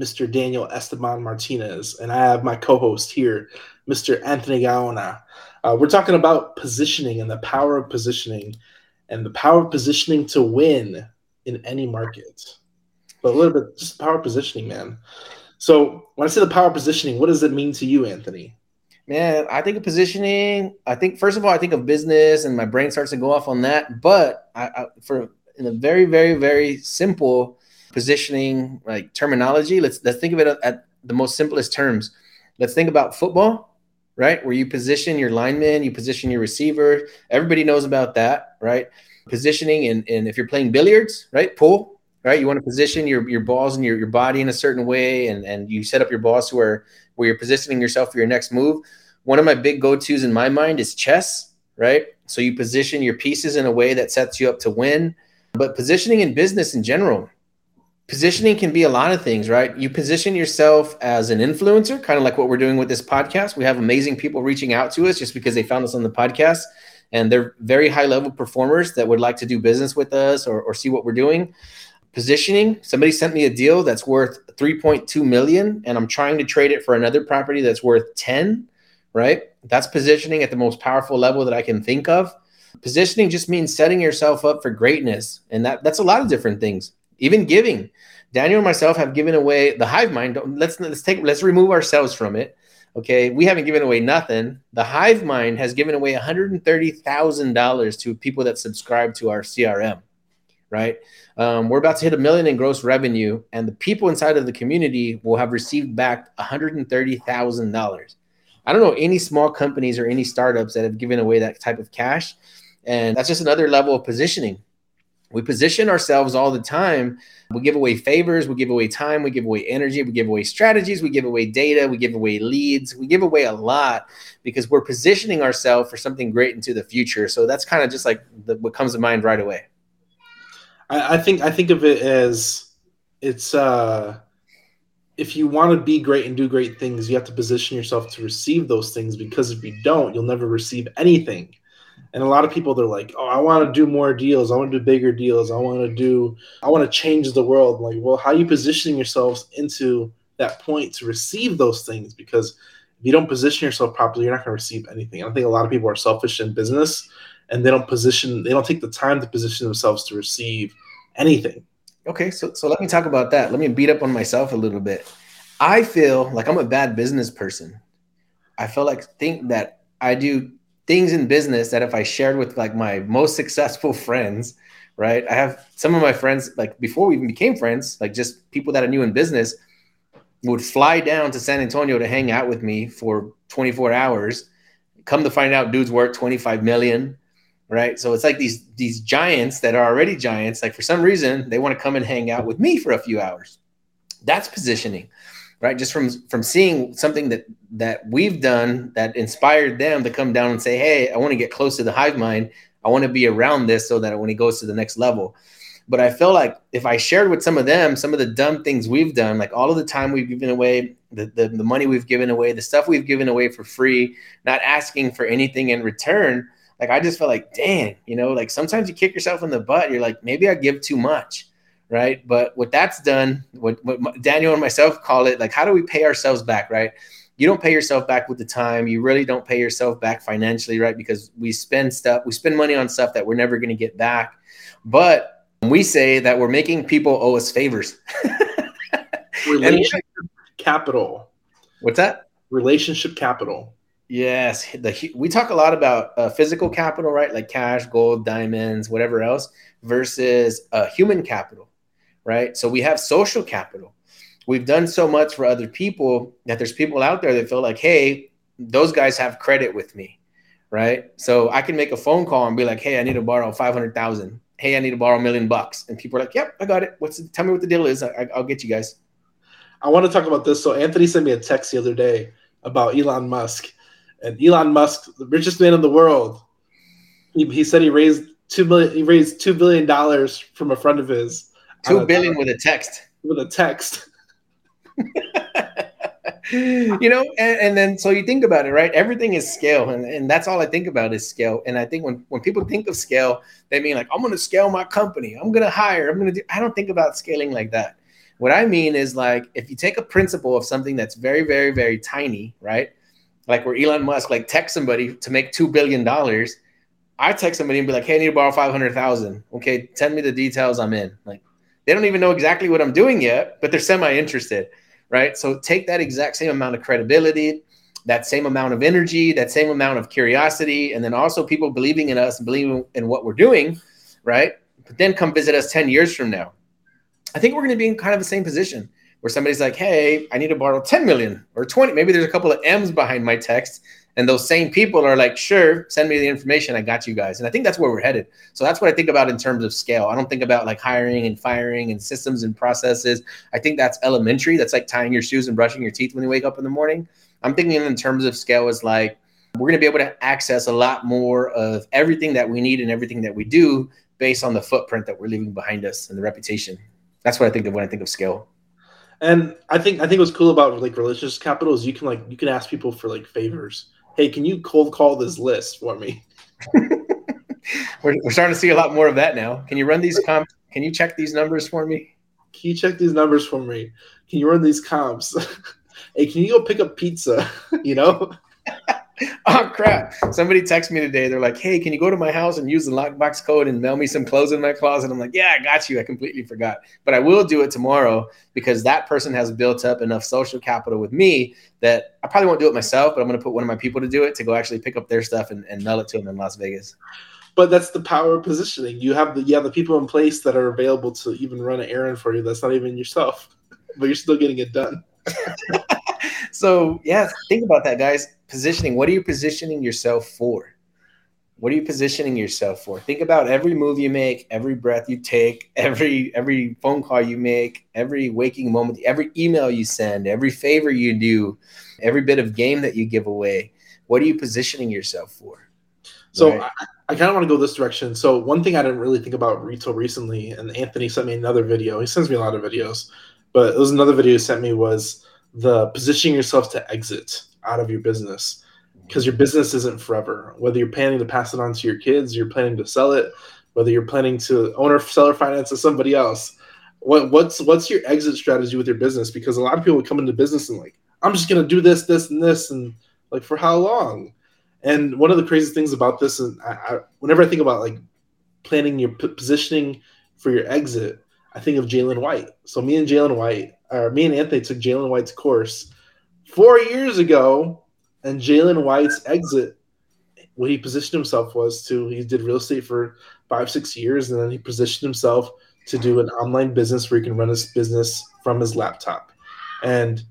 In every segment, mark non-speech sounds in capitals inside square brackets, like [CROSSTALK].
Mr. Daniel Esteban Martinez, and I have my co-host here, Mr. Anthony Gaona. Uh, we're talking about positioning and the power of positioning, and the power of positioning to win in any market. But a little bit just power positioning, man. So when I say the power positioning, what does it mean to you, Anthony? Man, I think of positioning. I think first of all, I think of business, and my brain starts to go off on that. But I, I, for in a very, very, very simple positioning like terminology. Let's let's think of it at the most simplest terms. Let's think about football right? Where you position your lineman you position your receiver everybody knows about that right? Positioning and, and if you're playing billiards right? Pool right? You want to position your, your balls and your, your body in a certain way and, and you set up your balls where where you're positioning yourself for your next move. One of my big go-to's in my mind is chess right? So you position your pieces in a way that sets you up to win. But positioning in business in general positioning can be a lot of things, right? You position yourself as an influencer, kind of like what we're doing with this podcast. We have amazing people reaching out to us just because they found us on the podcast and they're very high level performers that would like to do business with us or, or see what we're doing. Positioning, somebody sent me a deal that's worth 3.2 million and I'm trying to trade it for another property that's worth 10, right? That's positioning at the most powerful level that I can think of. Positioning just means setting yourself up for greatness. And that that's a lot of different things even giving. Daniel and myself have given away the hive mind. Let's let's take let's remove ourselves from it. Okay, we haven't given away nothing. The hive mind has given away $130,000 to people that subscribe to our CRM. Right, um, we're about to hit a million in gross revenue, and the people inside of the community will have received back $130,000. I don't know any small companies or any startups that have given away that type of cash, and that's just another level of positioning we position ourselves all the time. We give away favors, we give away time, we give away energy, we give away strategies, we give away data, we give away leads, we give away a lot because we're positioning ourselves for something great into the future. So that's kind of just like the, what comes to mind right away. I, I think I think of it as it's uh if you want to be great and do great things, you have to position yourself to receive those things because if you don't, you'll never receive anything. And a lot of people they're like, "Oh, I want to do more deals. I want to do bigger deals. I want to do I want to change the world." Like, well, how are you positioning yourselves into that point to receive those things because if you don't position yourself properly, you're not going to receive anything. I think a lot of people are selfish in business and they don't position they don't take the time to position themselves to receive anything. Okay, so so let me talk about that. Let me beat up on myself a little bit. I feel like I'm a bad business person. I feel like think that I do things in business that if I shared with like my most successful friends, right? I have some of my friends, like before we even became friends, like just people that I knew in business would fly down to San Antonio to hang out with me for 24 hours. Come to find out, dudes work 25 million, right? So it's like these these giants that are already giants. Like for some reason, they want to come and hang out with me for a few hours. That's positioning right? Just from from seeing something that that we've done that inspired them to come down and say, "Hey, I want to get close to the hive mind. I want to be around this so that when he goes to the next level." But I feel like if I shared with some of them some of the dumb things we've done, like all of the time we've given away, the, the, the money we've given away, the stuff we've given away for free, not asking for anything in return, like I just felt like, dang, you know, like sometimes you kick yourself in the butt. You're like, maybe I give too much right? But what that's done, what, what Daniel and myself call it, like, how do we pay ourselves back, right? You don't pay yourself back with the time. You really don't pay yourself back financially, right? Because we spend stuff, we spend money on stuff that we're never going to get back. But We say that we're making people owe us favors. [LAUGHS] Relationship capital. What's that? Relationship capital. Yes, the, we talk a lot about uh, physical capital, right? Like cash, gold, diamonds, whatever else, versus uh, human capital, right? So we have social capital. We've done so much for other people that there's people out there that feel like, hey, those guys have credit with me, right? So I can make a phone call and be like, hey, I need to borrow five hundred thousand. Hey, I need to borrow a million bucks, and people are like, yep, I got it. What's the, tell me what the deal is? I, I'll get you guys. I want to talk about this. So Anthony sent me a text the other day about Elon Musk and Elon Musk, the richest man in the world, he, he said he raised two million. He raised two billion dollars from a friend of his. Two billion with a text. With a text. [LAUGHS] you know, and, and, then so you think about it, right? Everything is scale, and, and that's all I think about is scale. And I think when when people think of scale, they mean like I'm going to scale my company. I'm going to hire. I'm going to do. I don't think about scaling like that. What I mean is like if you take a principle of something that's very, very, very tiny, right? like where Elon Musk like text somebody to make two billion dollars, I text somebody and be like, "Hey, I need to borrow five hundred thousand. Okay, send me the details. I'm in." Like they don't even know exactly what I'm doing yet, but they're semi interested, right? So take that exact same amount of credibility, that same amount of energy, that same amount of curiosity, and then also people believing in us and believing in what we're doing, right? But then come visit us ten years from now. I think we're going to be in kind of the same position where somebody's like, hey, I need to borrow 10 million or 20. Maybe there's a couple of M's behind my text. And those same people are like, sure, send me the information. I got you guys. And I think that's where we're headed. So that's what I think about in terms of scale. I don't think about like hiring and firing and systems and processes. I think that's elementary. That's like tying your shoes and brushing your teeth when you wake up in the morning. I'm thinking in terms of scale is like, we're going to be able to access a lot more of everything that we need and everything that we do based on the footprint that we're leaving behind us and the reputation. That's what I think of when I think of scale. And I think I think what's cool about like religious capital is you can like you can ask people for like favors. Hey, can you cold call this list for me? [LAUGHS] we're, we're starting to see a lot more of that now. Can you run these comps? Can you check these numbers for me? Can you check these numbers for me? Can you run these comps? [LAUGHS] hey, can you go pick up pizza? [LAUGHS] you know? [LAUGHS] oh crap! Somebody texted me today. They're like, "Hey, can you go to my house and use the lockbox code and mail me some clothes in my closet?" I'm like, "Yeah, I got you. I completely forgot, but I will do it tomorrow because that person has built up enough social capital with me that I probably won't do it myself, but I'm going to put one of my people to do it to go actually pick up their stuff and, and mail it to them in Las Vegas." But that's the power of positioning. You have the you have the people in place that are available to even run an errand for you. That's not even yourself, but you're still getting it done. [LAUGHS] [LAUGHS] so yeah, think about that, guys. Positioning. What are you positioning yourself for? What are you positioning yourself for? Think about every move you make, every breath you take, [LAUGHS] every every phone call you make, every waking moment, every email you send, every favor you do, every bit of game that you give away. What are you positioning yourself for? So right? I, I kind of want to go this direction. So one thing I didn't really think about retail recently, and Anthony sent me another video. He sends me a lot of videos, but it was another video he sent me was the positioning yourself to exit out of your business because your business isn't forever. Whether you're planning to pass it on to your kids, you're planning to sell it, whether you're planning to own or seller finance to somebody else. What, what's what's your exit strategy with your business? Because a lot of people come into business and like, I'm just gonna do this, this, and this, and like for how long? And one of the crazy things about this, and I, I, whenever I think about like planning your p- positioning for your exit, I think of Jalen White. So me and Jalen White, or me and Anthony took Jalen White's course four years ago, and Jalen White's exit, what he positioned himself was to he did real estate for five, six years, and then he positioned himself to do an online business where he can run his business from his laptop. And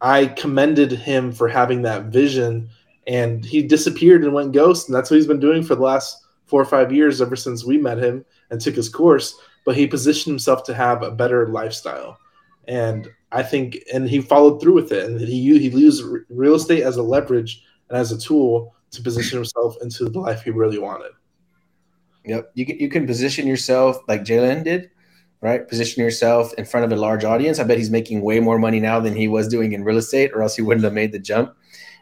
I commended him for having that vision, and he disappeared and went ghost, and that's what he's been doing for the last four or five years ever since we met him and took his course. But he positioned himself to have a better lifestyle and I think and he followed through with it, and he he used real estate as a leverage and as a tool to position himself into the life he really wanted. Yep, you can you can position yourself like Jalen did, right? Position yourself in front of a large audience. I bet he's making way more money now than he was doing in real estate, or else he wouldn't have made the jump.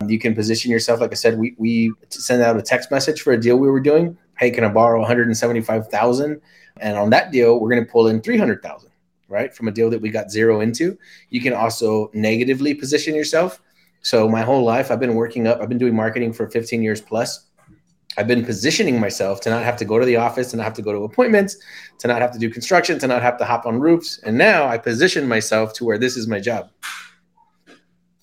You can position yourself, like I said, we we sent out a text message for a deal we were doing. Hey, can I borrow 175,000? And on that deal, we're going to pull in 300,000 right? From a deal that we got zero into. You can also negatively position yourself. So my whole life, I've been working up, I've been doing marketing for 15 years plus. I've been positioning myself to not have to go to the office, to not have to go to appointments, to not have to do construction, to not have to hop on roofs. And now I position myself to where this is my job.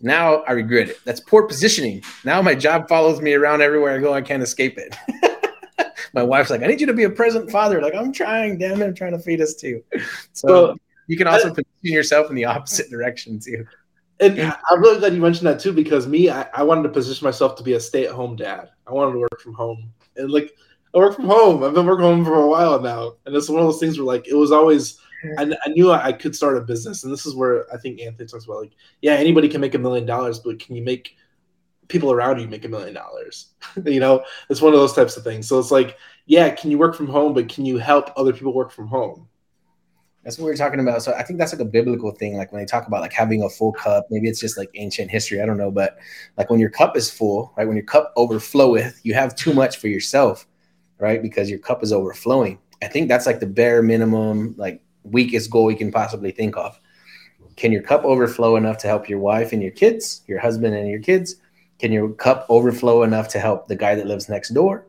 Now I regret it. That's poor positioning. Now my job follows me around everywhere I go. I can't escape it. [LAUGHS] my wife's like, I need you to be a present father. Like, I'm trying, damn it, I'm trying to feed us too. So you can also position yourself in the opposite direction too. And I'm really glad you mentioned that too, because me, I, I wanted to position myself to be a stay-at-home dad. I wanted to work from home, and like I work from home. I've been working home for a while now, and it's one of those things where like it was always. I, I knew I could start a business, and this is where I think Anthony talks about like, yeah, anybody can make a million dollars, but can you make people around you make a million dollars? [LAUGHS] you know, it's one of those types of things. So it's like, yeah, can you work from home, but can you help other people work from home? That's what we are talking about. So I think that's like a biblical thing. Like when they talk about like having a full cup, maybe it's just like ancient history. I don't know, but like when your cup is full, right? When your cup overfloweth, you have too much for yourself, right? Because your cup is overflowing. I think that's like the bare minimum, like weakest goal you can possibly think of. Can your cup overflow enough to help your wife and your kids, your husband and your kids? Can your cup overflow enough to help the guy that lives next door?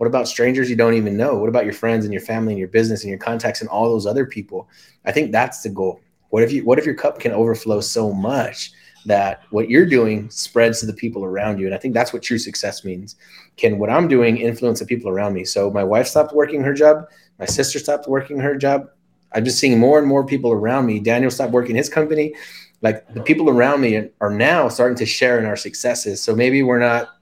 What about strangers you don't even know? What about your friends and your family and your business and your contacts and all those other people? I think that's the goal. What if you what if your cup can overflow so much that what you're doing spreads to the people around you? And I think that's what true success means. Can what I'm doing influence the people around me? So my wife stopped working her job, my sister stopped working her job. I'm just seeing more and more people around me. Daniel stopped working his company. Like the people around me are now starting to share in our successes. So maybe we're not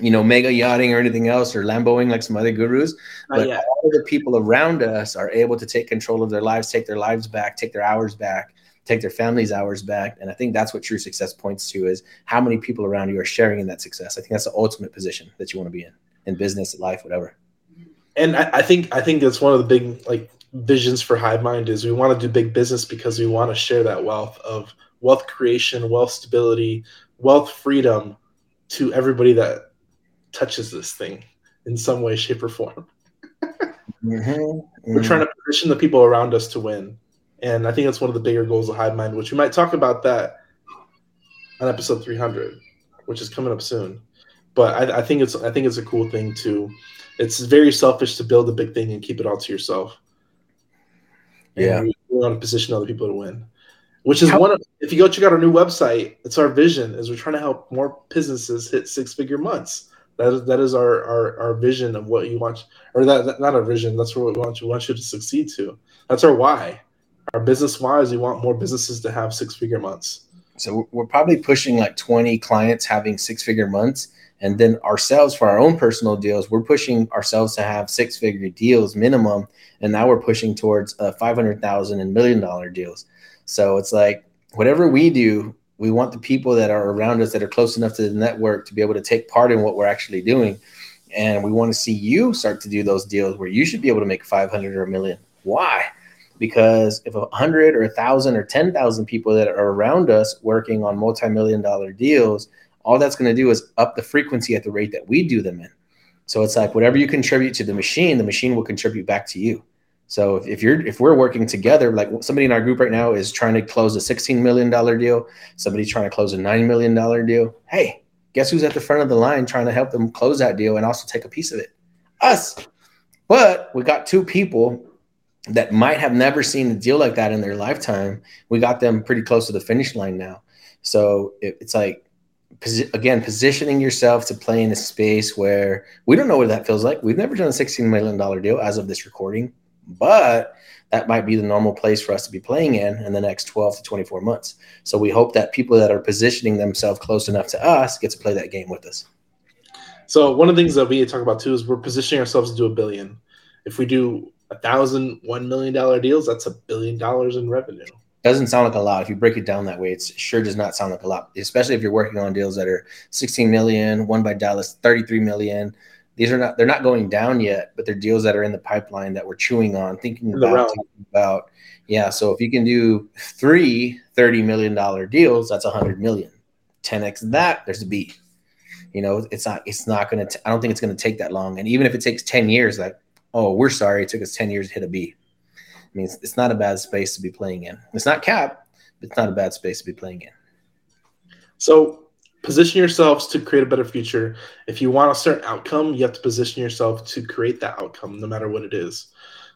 you know, mega yachting or anything else or Lamboing like some other gurus. Oh, but all the people around us are able to take control of their lives, take their lives back, take their hours back, take their families' hours back. And I think that's what true success points to is how many people around you are sharing in that success. I think that's the ultimate position that you want to be in, in business, life, whatever. And I, I think I think that's one of the big like visions for Hive Mind is we want to do big business because we want to share that wealth of wealth creation, wealth stability, wealth freedom to everybody that touches this thing in some way, shape, or form. mm-hmm. Mm-hmm. We're trying to position the people around us to win. And I think that's one of the bigger goals of Hive Mind, which we might talk about that on episode 300, which is coming up soon. But I, I think it's I think it's a cool thing to. It's very selfish to build a big thing and keep it all to yourself. Yeah, we want to position other people to win, which is How- one of. If you go check out our new website, it's our vision is we're trying to help more businesses hit six figure months. That is that is our, our our vision of what you want, or that, that not our vision. That's what we want you want you to succeed to. That's our why. Our business why is we want more businesses to have six figure months. So we're probably pushing like 20 clients having six figure months. And then ourselves for our own personal deals, we're pushing ourselves to have six figure deals minimum. And now we're pushing towards uh, 500,000 and million dollar deals. So it's like whatever we do, we want the people that are around us that are close enough to the network to be able to take part in what we're actually doing. And we want to see you start to do those deals where you should be able to make 500 or a million. Why? Because if a 100 or a 1000 or 10000 people that are around us working on multi-million dollar deals all that's going to do is up the frequency at the rate that we do them in. So it's like whatever you contribute to the machine the machine will contribute back to you so if, you're if we're working together, like somebody in our group right now is trying to close a $16 million deal, somebody's trying to close a $9 million deal. Hey, guess who's at the front of the line trying to help them close that deal and also take a piece of it? Us. But we got two people that might have never seen a deal like that in their lifetime. We got them pretty close to the finish line now. So it, it's like again positioning yourself to play in a space where we don't know what that feels like. We've never done a $16 million deal as of this recording but that might be the normal place for us to be playing in in the next 12 to 24 months. So we hope that people that are positioning themselves close enough to us get to play that game with us. So one of the things that we talk about too is we're positioning ourselves to do a billion. If we do a thousand one million dollar deals, that's a billion dollars in revenue. Doesn't sound like a lot. If you break it down that way, it sure does not sound like a lot, especially if you're working on deals that are 16 million, one by Dallas, 33 million, these are not they're not going down yet, but they're deals that are in the pipeline that we're chewing on, thinking about, about. Yeah, so if you can do three 30 million dollar deals, that's a hundred million. 10x that, there's a B. You know, it's not it's not gonna t- I don't think it's gonna take that long. And even if it takes 10 years, like, oh, we're sorry, it took us 10 years to hit a B. I mean, it's, it's not a bad space to be playing in. It's not cap, but it's not a bad space to be playing in. So position yourselves to create a better future. If you want a certain outcome, you have to position yourself to create that outcome, no matter what it is.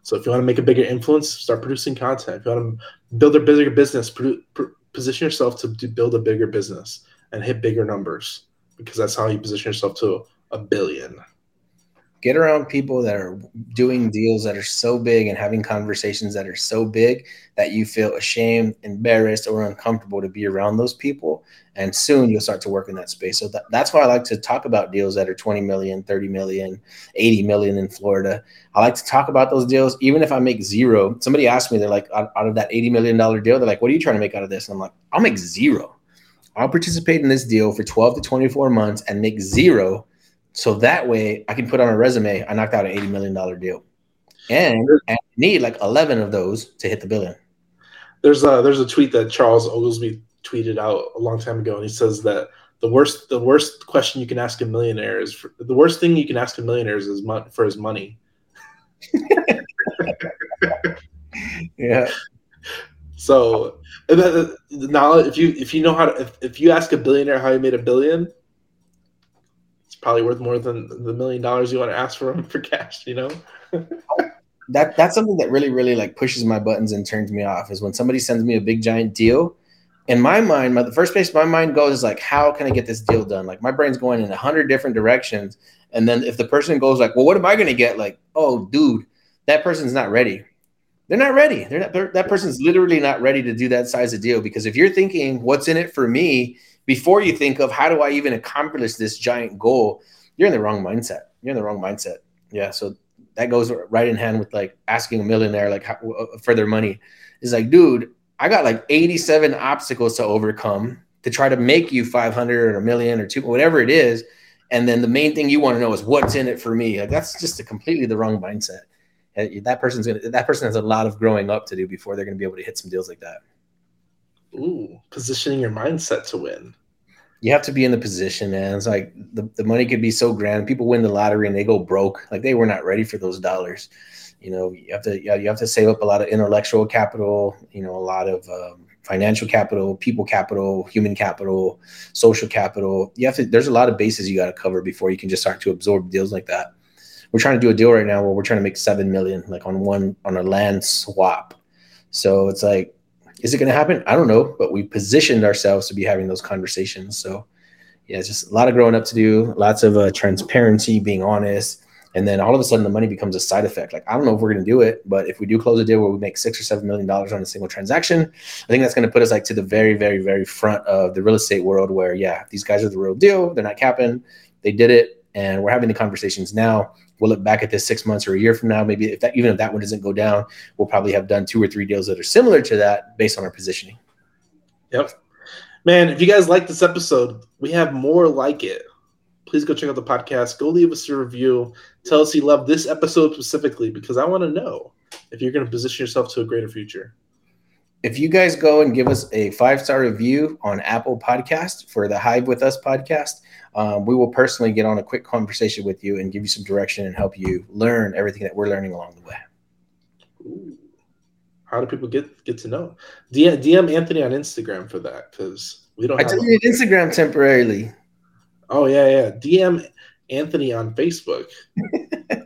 So if you want to make a bigger influence, start producing content. If you want to build a bigger business, produ- pr- position yourself to, to build a bigger business and hit bigger numbers because that's how you position yourself to a billion get around people that are doing deals that are so big and having conversations that are so big that you feel ashamed, embarrassed, or uncomfortable to be around those people. And soon you'll start to work in that space. So that, that's why I like to talk about deals that are 20 million, 30 million, 80 million in Florida. I like to talk about those deals, even if I make zero. Somebody asked me, they're like, out, out of that $80 million deal, they're like, what are you trying to make out of this? And I'm like, I'll make zero. I'll participate in this deal for 12 to 24 months and make zero so that way I can put on a resume, I knocked out an $80 million deal. And, I need like 11 of those to hit the billion. There's a, there's a tweet that Charles Oglesby tweeted out a long time ago. And he says that the worst, the worst question you can ask a millionaire is for, the worst thing you can ask a millionaire is his mo- for his money. [LAUGHS] yeah. So now if you, if you know how to, if, if you ask a billionaire how he made a billion, probably worth more than the million dollars you want to ask for them for cash, you know? [LAUGHS] that that's something that really, really like pushes my buttons and turns me off is when somebody sends me a big giant deal. In my mind, my, the first place my mind goes is like, how can I get this deal done? Like my brain's going in a hundred different directions. And then if the person goes like, well, what am I going to get? Like, oh, dude, that person's not ready. They're not ready. They're not, they're, that person's literally not ready to do that size of deal because if you're thinking what's in it for me, before you think of how do I even accomplish this giant goal, you're in the wrong mindset. You're in the wrong mindset. Yeah. So that goes right in hand with like asking a millionaire like how, uh, for their money. Is like, dude, I got like 87 obstacles to overcome to try to make you 500 or a million or two, whatever it is. And then the main thing you want to know is what's in it for me. Like that's just a completely the wrong mindset. That person's gonna. That person has a lot of growing up to do before they're gonna be able to hit some deals like that. Ooh, positioning your mindset to win. You have to be in the position, man. It's like the, the money could be so grand. People win the lottery and they go broke. Like they were not ready for those dollars. You know, you have to you have to save up a lot of intellectual capital. You know, a lot of um, financial capital, people capital, human capital, social capital. You have to. There's a lot of bases you got to cover before you can just start to absorb deals like that. We're trying to do a deal right now where we're trying to make seven million, like on one on a land swap. So it's like is it going to happen? I don't know, but we positioned ourselves to be having those conversations. So, yeah, it's just a lot of growing up to do, lots of uh, transparency, being honest. And then all of a sudden, the money becomes a side effect. Like, I don't know if we're going to do it, but if we do close a deal where we make six or seven million dollars on a single transaction, I think that's going to put us like to the very, very, very front of the real estate world where, yeah, these guys are the real deal. They're not capping. They did it. And we're having the conversations now we'll look back at this six months or a year from now. Maybe if that, even if that one doesn't go down, we'll probably have done two or three deals that are similar to that based on our positioning. Yep. Man, if you guys like this episode, we have more like it. Please go check out the podcast. Go leave us a review. Tell us you love this episode specifically because I want to know if you're going to position yourself to a greater future. If you guys go and give us a five star review on Apple Podcast for the Hive with Us podcast, um, we will personally get on a quick conversation with you and give you some direction and help you learn everything that we're learning along the way. Ooh. How do people get get to know? DM, DM Anthony on Instagram for that because we don't. I deleted Instagram temporarily. Oh yeah, yeah. DM Anthony on Facebook. [LAUGHS]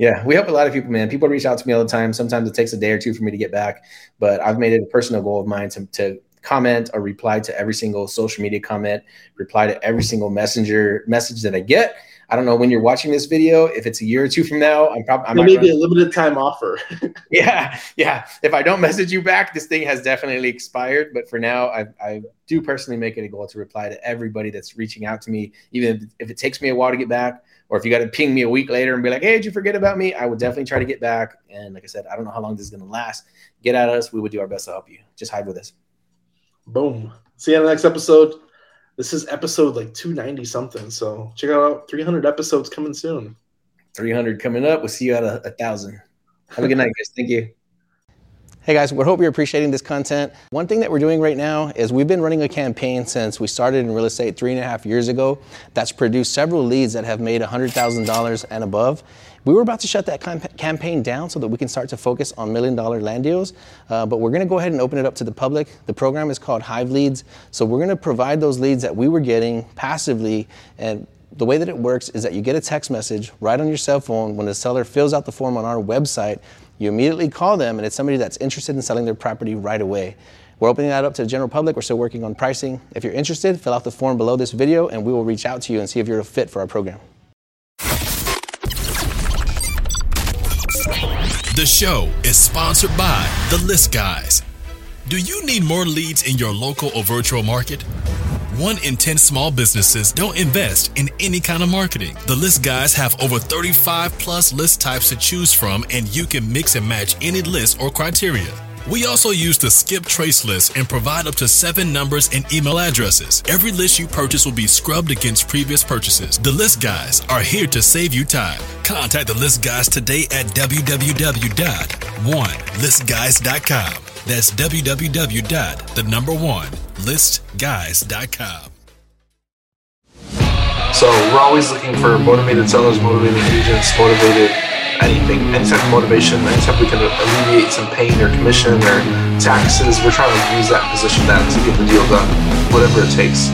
yeah, we help a lot of people, man. People reach out to me all the time. Sometimes it takes a day or two for me to get back, but I've made it a personal goal of mine to, to comment or reply to every single social media comment, reply to every single messenger message that I get. I don't know when you're watching this video. If it's a year or two from now, I'm probably maybe a limited time offer. [LAUGHS] [LAUGHS] yeah, yeah. If I don't message you back, this thing has definitely expired. But for now, I, I do personally make it a goal to reply to everybody that's reaching out to me, even if it takes me a while to get back, or if you got to ping me a week later and be like, "Hey, did you forget about me?" I would definitely try to get back. And like I said, I don't know how long this is going to last. Get at us. We would do our best to help you. Just hide with us. Boom. See you on the next episode. This is episode like 290 something. So check out 300 episodes coming soon. 300 coming up. We'll see you at a, a thousand. Have a good night, guys. Thank you. Hey guys, we hope you're appreciating this content. One thing that we're doing right now is we've been running a campaign since we started in real estate three and a half years ago that's produced several leads that have made $100,000 and above. We were about to shut that campaign down so that we can start to focus on million dollar land deals, uh, but we're to go ahead and open it up to the public. The program is called Hive Leads, so we're to provide those leads that we were getting passively and the way that it works is that you get a text message right on your cell phone when the seller fills out the form on our website. You immediately call them, and it's somebody that's interested in selling their property right away. We're opening that up to the general public. We're still working on pricing. If you're interested, fill out the form below this video, and we will reach out to you and see if you're a fit for our program. The show is sponsored by The List Guys. Do you need more leads in your local or virtual market? One in 10 small businesses don't invest in any kind of marketing. The list guys have over 35 plus list types to choose from, and you can mix and match any list or criteria. We also use the skip trace list and provide up to seven numbers and email addresses. Every list you purchase will be scrubbed against previous purchases. The list guys are here to save you time. Contact the list guys today at www.onelistguys.com. That's www. the number one listguys.com. So we're always looking for motivated sellers, motivated agents, motivated anything, any type of motivation, anytime we can alleviate some pain or commission or taxes, we're trying to use that position that to get the deal done, whatever it takes.